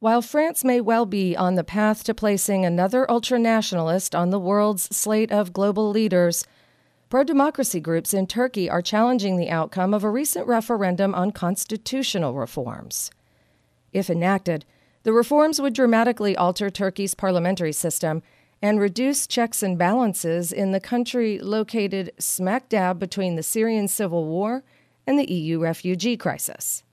While France may well be on the path to placing another ultranationalist on the world's slate of global leaders, pro democracy groups in Turkey are challenging the outcome of a recent referendum on constitutional reforms. If enacted, the reforms would dramatically alter Turkey's parliamentary system and reduce checks and balances in the country located smack dab between the Syrian civil war and the EU refugee crisis.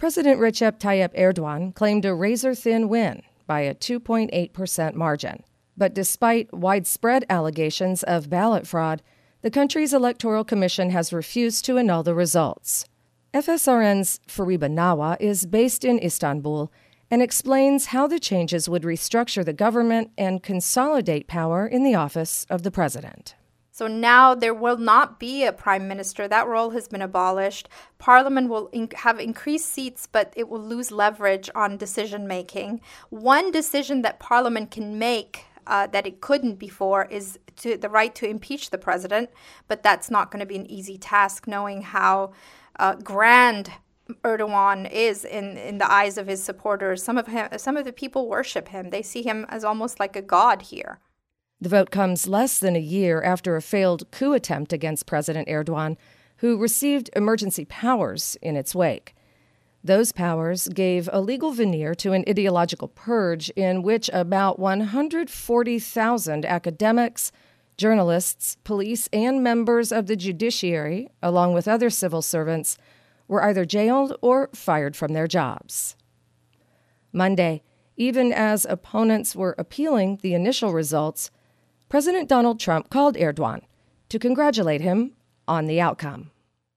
President Recep Tayyip Erdogan claimed a razor thin win by a 2.8% margin. But despite widespread allegations of ballot fraud, the country's electoral commission has refused to annul the results. FSRN's Fariba Nawa is based in Istanbul and explains how the changes would restructure the government and consolidate power in the office of the president. So now there will not be a prime minister. That role has been abolished. Parliament will in- have increased seats, but it will lose leverage on decision making. One decision that Parliament can make uh, that it couldn't before is to the right to impeach the president, but that's not going to be an easy task, knowing how uh, grand Erdogan is in, in the eyes of his supporters. Some of him, some of the people worship him. They see him as almost like a god here. The vote comes less than a year after a failed coup attempt against President Erdogan, who received emergency powers in its wake. Those powers gave a legal veneer to an ideological purge in which about 140,000 academics, journalists, police, and members of the judiciary, along with other civil servants, were either jailed or fired from their jobs. Monday, even as opponents were appealing the initial results, President Donald Trump called Erdogan to congratulate him on the outcome.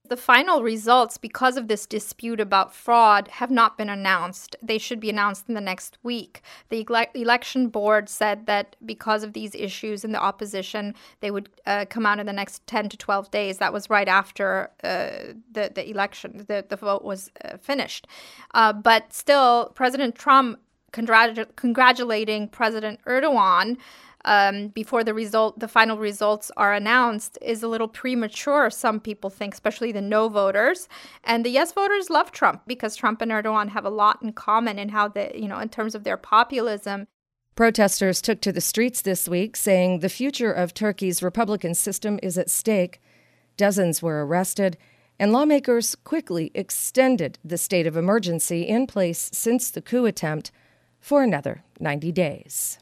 The final results, because of this dispute about fraud, have not been announced. They should be announced in the next week. The ele- election board said that because of these issues in the opposition, they would uh, come out in the next 10 to 12 days. That was right after uh, the, the election, the, the vote was uh, finished. Uh, but still, President Trump congratu- congratulating President Erdogan um, before the result, the final results are announced, is a little premature. Some people think, especially the no voters, and the yes voters love Trump because Trump and Erdogan have a lot in common in how they, you know, in terms of their populism. Protesters took to the streets this week, saying the future of Turkey's republican system is at stake. Dozens were arrested, and lawmakers quickly extended the state of emergency in place since the coup attempt for another 90 days.